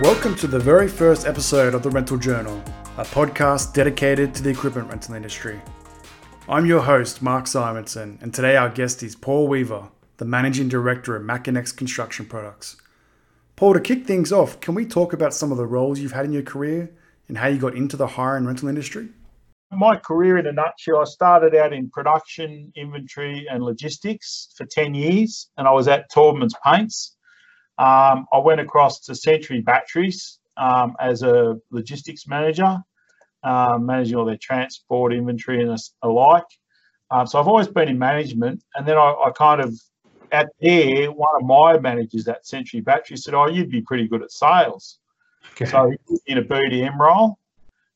Welcome to the very first episode of the Rental Journal, a podcast dedicated to the equipment rental industry. I'm your host, Mark Simonson, and today our guest is Paul Weaver, the Managing Director of Makinex Construction Products. Paul, to kick things off, can we talk about some of the roles you've had in your career and how you got into the hire and rental industry? My career in a nutshell, I started out in production, inventory, and logistics for 10 years, and I was at Taubmans Paints. Um, I went across to Century Batteries um, as a logistics manager, um, managing all their transport, inventory, and alike. Um, so I've always been in management, and then I, I, kind of at there, one of my managers at Century Batteries said, "Oh, you'd be pretty good at sales." Okay. So in a BDM role,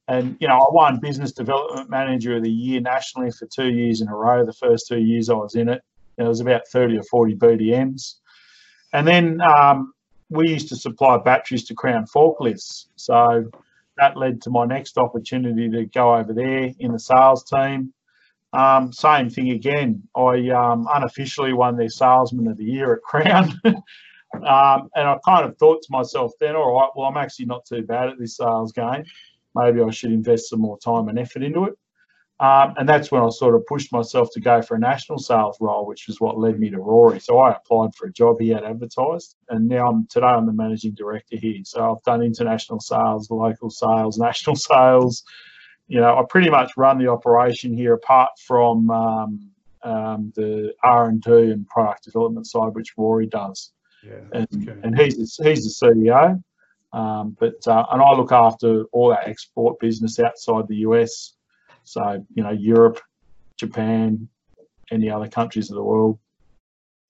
and you know, I won Business Development Manager of the Year nationally for two years in a row. The first two years I was in it, it was about thirty or forty BDMs, and then um, we used to supply batteries to Crown forklifts. So that led to my next opportunity to go over there in the sales team. Um, same thing again. I um, unofficially won their Salesman of the Year at Crown. um, and I kind of thought to myself then, all right, well, I'm actually not too bad at this sales game. Maybe I should invest some more time and effort into it. Um, and that's when I sort of pushed myself to go for a national sales role, which is what led me to Rory. So I applied for a job he had advertised, and now I'm today I'm the managing director here. So I've done international sales, local sales, national sales. You know, I pretty much run the operation here, apart from um, um, the R and D and product development side, which Rory does. Yeah, and, okay. and he's he's the CEO. Um, but uh, and I look after all our export business outside the US so, you know, Europe, Japan, any other countries of the world.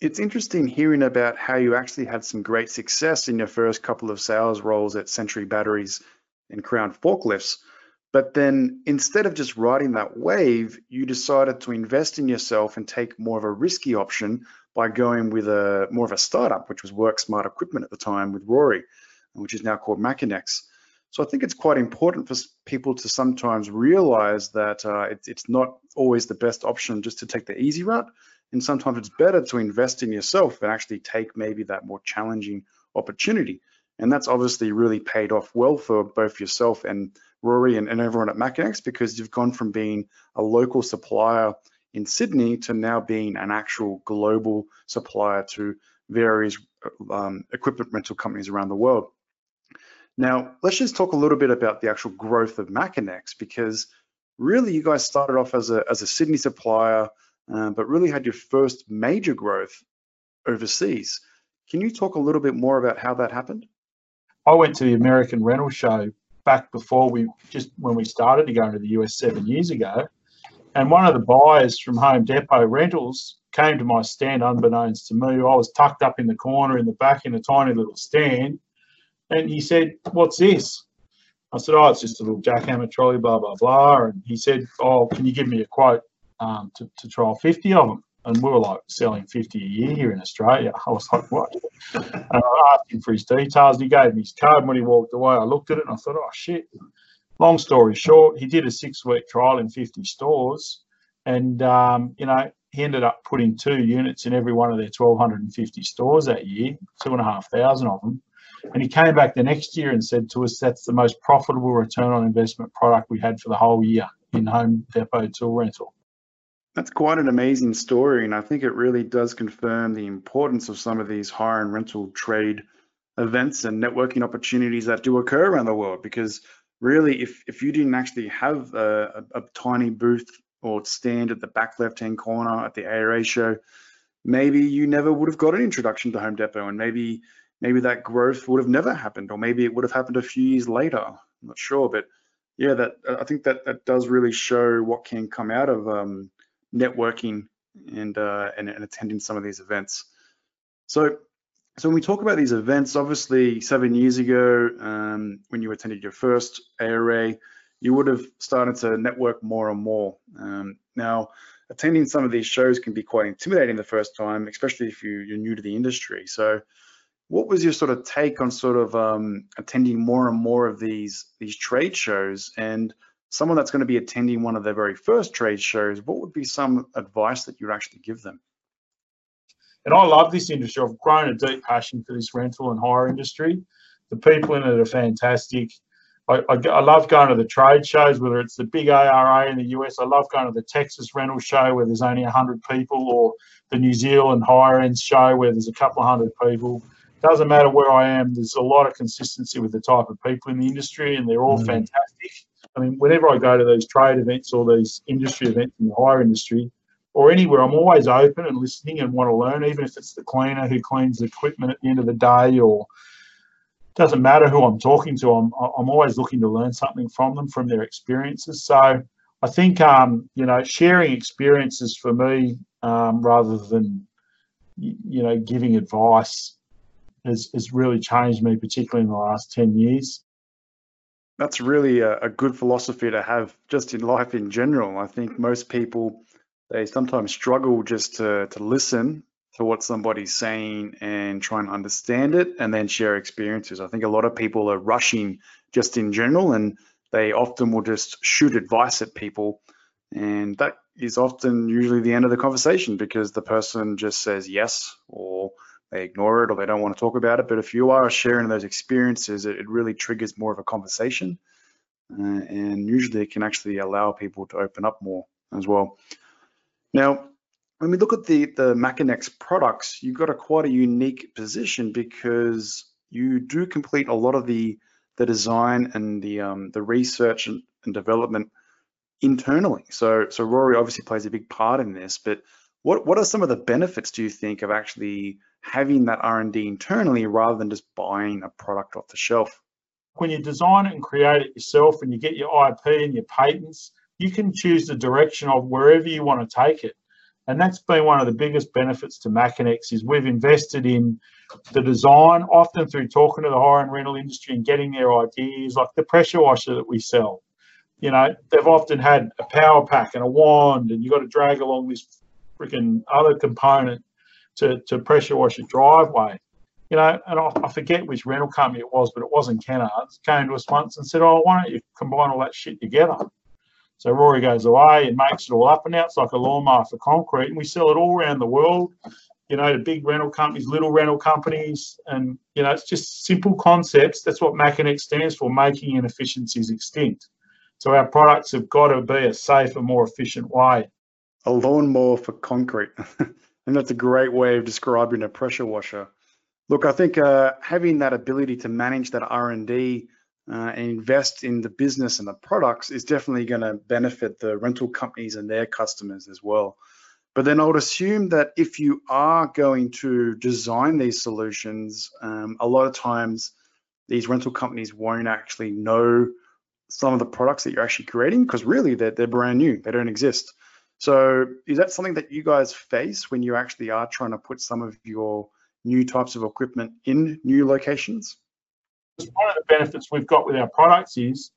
It's interesting hearing about how you actually had some great success in your first couple of sales roles at Century Batteries and Crown Forklifts. But then instead of just riding that wave, you decided to invest in yourself and take more of a risky option by going with a more of a startup, which was Work Smart Equipment at the time with Rory, which is now called Makinex. So I think it's quite important for people to sometimes realize that uh, it, it's not always the best option just to take the easy route. And sometimes it's better to invest in yourself and actually take maybe that more challenging opportunity. And that's obviously really paid off well for both yourself and Rory and, and everyone at Makinex because you've gone from being a local supplier in Sydney to now being an actual global supplier to various um, equipment rental companies around the world. Now, let's just talk a little bit about the actual growth of Makinex because really you guys started off as a, as a Sydney supplier, uh, but really had your first major growth overseas. Can you talk a little bit more about how that happened? I went to the American Rental Show back before we just when we started to go into the US seven years ago. And one of the buyers from Home Depot Rentals came to my stand unbeknownst to me. I was tucked up in the corner in the back in a tiny little stand and he said, What's this? I said, Oh, it's just a little jackhammer trolley, blah, blah, blah. And he said, Oh, can you give me a quote um, to, to trial 50 of them? And we were like selling 50 a year here in Australia. I was like, What? and I asked him for his details. He gave me his card. And when he walked away, I looked at it and I thought, Oh, shit. Long story short, he did a six week trial in 50 stores. And, um, you know, he ended up putting two units in every one of their 1,250 stores that year, two and a half thousand of them. And he came back the next year and said to us, that's the most profitable return on investment product we had for the whole year in home depot tool rental. That's quite an amazing story. And I think it really does confirm the importance of some of these hire and rental trade events and networking opportunities that do occur around the world. Because really, if, if you didn't actually have a, a, a tiny booth or stand at the back left hand corner at the ARA show, maybe you never would have got an introduction to Home Depot and maybe maybe that growth would have never happened, or maybe it would have happened a few years later. I'm not sure, but yeah, that I think that that does really show what can come out of um, networking and, uh, and, and attending some of these events. So so when we talk about these events, obviously seven years ago, um, when you attended your first ARA, you would have started to network more and more. Um, now, attending some of these shows can be quite intimidating the first time, especially if you, you're new to the industry. So what was your sort of take on sort of um, attending more and more of these these trade shows and someone that's going to be attending one of their very first trade shows what would be some advice that you'd actually give them and i love this industry i've grown a deep passion for this rental and hire industry The people in it are fantastic. I, I, I, love going to the trade shows, whether it's the big ARA in the US. I love going to the Texas rental show where there's only 100 people, or the New Zealand higher end show where there's a couple of hundred people. Doesn't matter where I am, there's a lot of consistency with the type of people in the industry, and they're all mm. fantastic. I mean, whenever I go to these trade events or these industry events in the hire industry or anywhere, I'm always open and listening and want to learn, even if it's the cleaner who cleans the equipment at the end of the day or doesn't matter who I'm talking to. I'm I'm always looking to learn something from them, from their experiences. So I think um, you know sharing experiences for me um, rather than you know giving advice has has really changed me, particularly in the last ten years. That's really a, a good philosophy to have just in life in general. I think most people they sometimes struggle just to to listen to what somebody's saying and try and understand it and then share experiences. I think a lot of people are rushing just in general and they often will just shoot advice at people. And that is often usually the end of the conversation because the person just says yes or they ignore it or they don't want to talk about it. But if you are sharing those experiences, it, it really triggers more of a conversation. Uh, and usually it can actually allow people to open up more as well. Now, when we look at the, the Makinex products, you've got a quite a unique position because you do complete a lot of the, the design and the, um, the research and, and development internally. So, so Rory obviously plays a big part in this, but what, what are some of the benefits do you think of actually having that R&D internally rather than just buying a product off the shelf? When you design it and create it yourself and you get your IP and your patents, you can choose the direction of wherever you want to take it. And that's been one of the biggest benefits to Makinex is we've invested in the design, often through talking to the hire and rental industry and getting their ideas, like the pressure washer that we sell. You know, they've often had a power pack and a wand, and you've got to drag along this freaking other component to, to pressure wash your driveway. You know, and I, forget which rental company it was, but it wasn't Kennards, came to us once and said, Oh, why don't you combine all that shit together? So Rory goes away and makes it all up, and now it's like a lawnmower for concrete, and we sell it all around the world. You know, to big rental companies, little rental companies, and you know, it's just simple concepts. That's what Makinex stands for: making inefficiencies extinct. So our products have got to be a safer, more efficient way. A lawnmower for concrete, and that's a great way of describing a pressure washer. Look, I think uh, having that ability to manage that R and D uh, and invest in the business and the products is definitely going to benefit the rental companies and their customers as well. But then I would assume that if you are going to design these solutions, um, a lot of times these rental companies won't actually know some of the products that you're actually creating because really they're, they're brand new, they don't exist. So is that something that you guys face when you actually are trying to put some of your new types of equipment in new locations? one of the benefits we've got with our products is,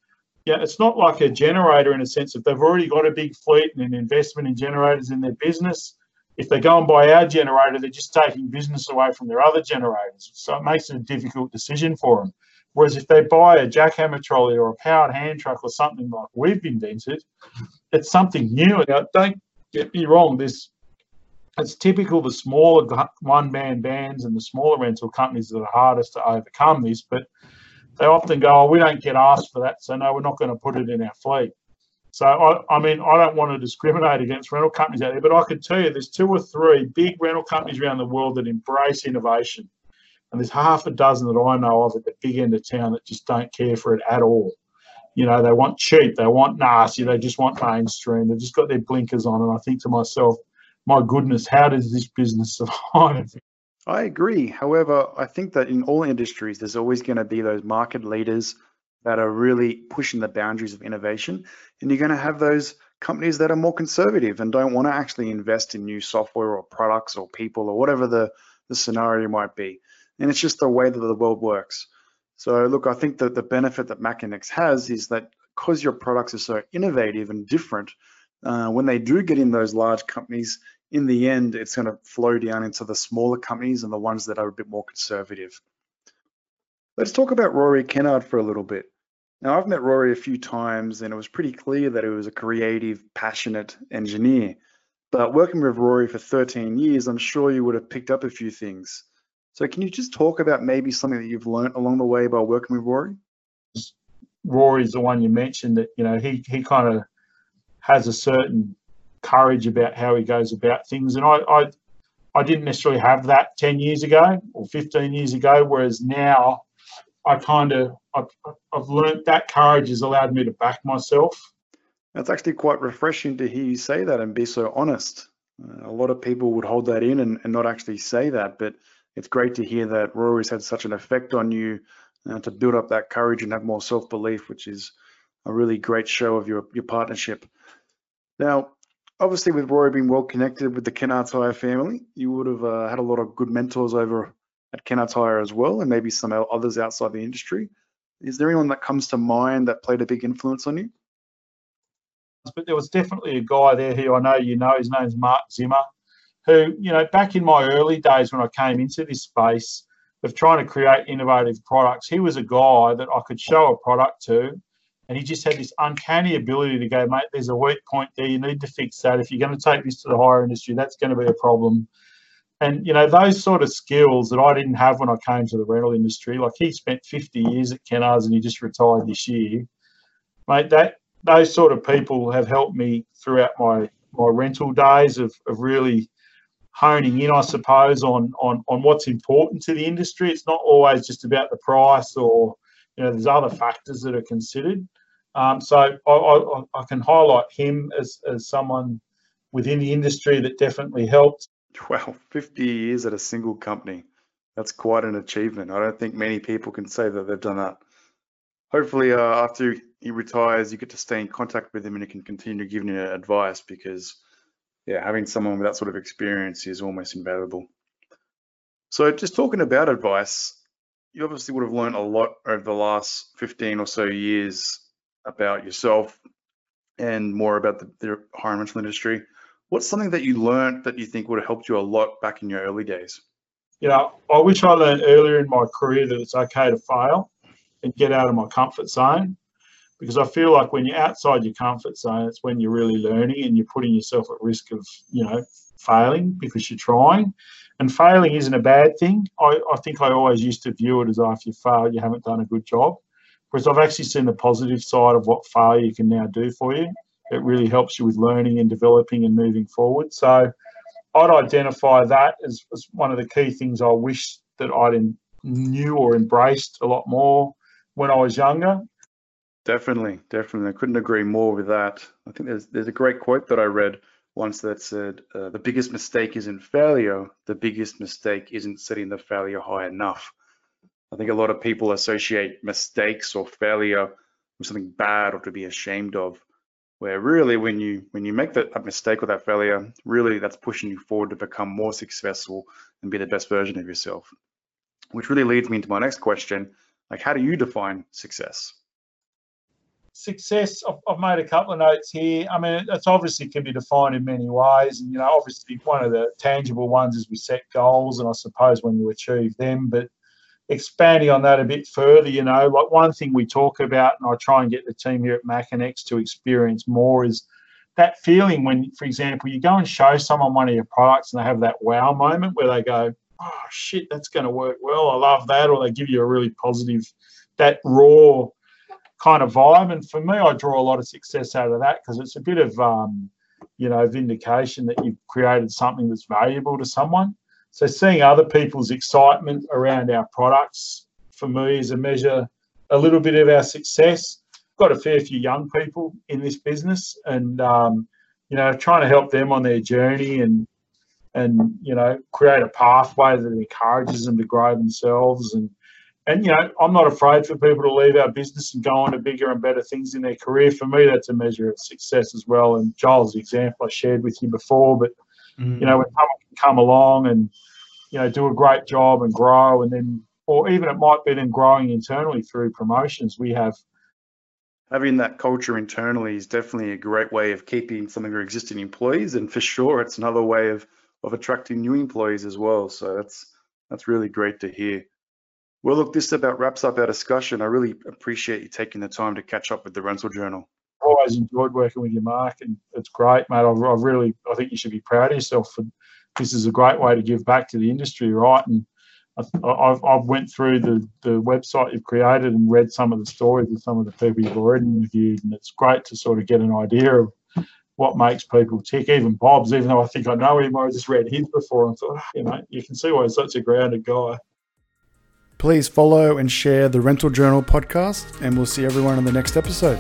yeah, it's not like a generator in a sense. If they've already got a big fleet and an investment in generators in their business, if they go and buy our generator, they're just taking business away from their other generators. So it makes it a difficult decision for them. Whereas if they buy a jackhammer trolley or a powered hand truck or something like we've invented, it's something new. Now, don't get me wrong, there's it's typical the smaller one man bands and the smaller rental companies that are hardest to overcome this, but they often go, oh, we don't get asked for that, so no, we're not going to put it in our fleet. So, I, I, mean, I don't want to discriminate against rental companies out there, but I could tell you there's two or three big rental companies around the world that embrace innovation. And there's half a dozen that I know of at the big end of town that just don't care for it at all. You know, they want cheap, they want nasty, they just want mainstream, they've just got their blinkers on. And I think to myself, my goodness, how does this business survive? I agree. However, I think that in all industries, there's always going to be those market leaders that are really pushing the boundaries of innovation. And you're going to have those companies that are more conservative and don't want to actually invest in new software or products or people or whatever the, the scenario might be. And it's just the way that the world works. So look, I think that the benefit that Makinex has is that because your products are so innovative and different, uh, when they do get in those large companies, in the end, it's going to flow down into the smaller companies and the ones that are a bit more conservative. Let's talk about Rory Kennard for a little bit. Now, I've met Rory a few times and it was pretty clear that he was a creative, passionate engineer. But working with Rory for 13 years, I'm sure you would have picked up a few things. So can you just talk about maybe something that you've learned along the way by working with Rory? Rory's the one you mentioned that, you know, he, he kind of has a certain courage about how he goes about things. And I, I, I didn't necessarily have that 10 years ago or 15 years ago, whereas now I kind of, I've, I've learned that courage has allowed me to back myself. That's actually quite refreshing to hear you say that and be so honest. Uh, a lot of people would hold that in and, and, not actually say that, but it's great to hear that Rory's had such an effect on you uh, to build up that courage and have more self-belief, which is a really great show of your, your partnership. Now, obviously with Rory being well connected with the Kennards Hire family, you would have uh, had a lot of good mentors over at Kennards Hire as well, and maybe some others outside the industry. Is there anyone that comes to mind that played a big influence on you? But there was definitely a guy there who I know you know. His name's Mark Zimmer, who you know back in my early days when I came into this space of trying to create innovative products, he was a guy that I could show a product to and he just had this uncanny ability to go, mate, there's a weak point there. You need to fix that. If you're going to take this to the hire industry, that's going to be a problem. And, you know, those sort of skills that I didn't have when I came to the rental industry, like he spent 50 years at Kennards and he just retired this year. Mate, that those sort of people have helped me throughout my, my rental days of, of really honing in, I suppose, on, on, on what's important to the industry. It's not always just about the price or, you know, there's other factors that are considered. Um, so I, I, I, can highlight him as, as someone within the industry that definitely helped. Wow, 50 years at a single company. That's quite an achievement. I don't think many people can say that they've done that. Hopefully, uh, after he retires, you get to stay in contact with him and he can continue giving you advice because, yeah, having someone with that sort of experience is almost invaluable. So, just talking about advice, you obviously would have learned a lot over the last 15 or so years about yourself and more about the, the hire rental industry. What's something that you learned that you think would have helped you a lot back in your early days? You know, I wish I learned earlier in my career that it's okay to fail and get out of my comfort zone because I feel like when you're outside your comfort zone, it's when you're really learning and you're putting yourself at risk of, you know, failing because you're trying. And failing isn't a bad thing. I, I think I always used to view it as oh, if you fail, you haven't done a good job. Whereas I've actually seen the positive side of what failure can now do for you. It really helps you with learning and developing and moving forward. So I'd identify that as, as one of the key things I wish that I'd knew or embraced a lot more when I was younger. Definitely, definitely. I couldn't agree more with that. I think there's there's a great quote that I read once that said, uh, "The biggest mistake isn't failure. The biggest mistake isn't setting the failure high enough." I think a lot of people associate mistakes or failure with something bad or to be ashamed of. Where really, when you when you make that, mistake or that failure, really that's pushing you forward to become more successful and be the best version of yourself. Which really leads me into my next question: like, how do you define success? Success. I've, I've made a couple of notes here. I mean, it's obviously can be defined in many ways, and you know, obviously one of the tangible ones is we set goals, and I suppose when you achieve them, but expanding on that a bit further, you know, like one thing we talk about, and I try and get the team here at Makinex to experience more is that feeling when, for example, you go and show someone one of your products and they have that wow moment where they go, oh shit, that's going to work well. I love that. Or they give you a really positive, that raw kind of vibe. And for me, I draw a lot of success out of that because it's a bit of, um, you know, vindication that you've created something that's valuable to someone. So seeing other people's excitement around our products for me is a measure, a little bit of our success. Got a fair few young people in this business, and um, you know, trying to help them on their journey and and you know, create a pathway that encourages them to grow themselves and and you know, I'm not afraid for people to leave our business and go on to bigger and better things in their career. For me, that's a measure of success as well. And Giles' example I shared with you before, but mm. you know, when someone can come along and you know, do a great job and grow, and then, or even it might be them growing internally through promotions. We have having that culture internally is definitely a great way of keeping some of your existing employees, and for sure, it's another way of of attracting new employees as well. So that's that's really great to hear. Well, look, this about wraps up our discussion. I really appreciate you taking the time to catch up with the Rental Journal. I always enjoyed working with you, Mark, and it's great, mate. I, I really, I think you should be proud of yourself for this is a great way to give back to the industry, right? And I've, I've went through the, the website you've created and read some of the stories of some of the people you've already interviewed, and it's great to sort of get an idea of what makes people tick. Even Bob's, even though I think I know him, I just read his before and thought, ah, you know, you can see why he's such a grounded guy. Please follow and share the Rental Journal podcast, and we'll see everyone in the next episode.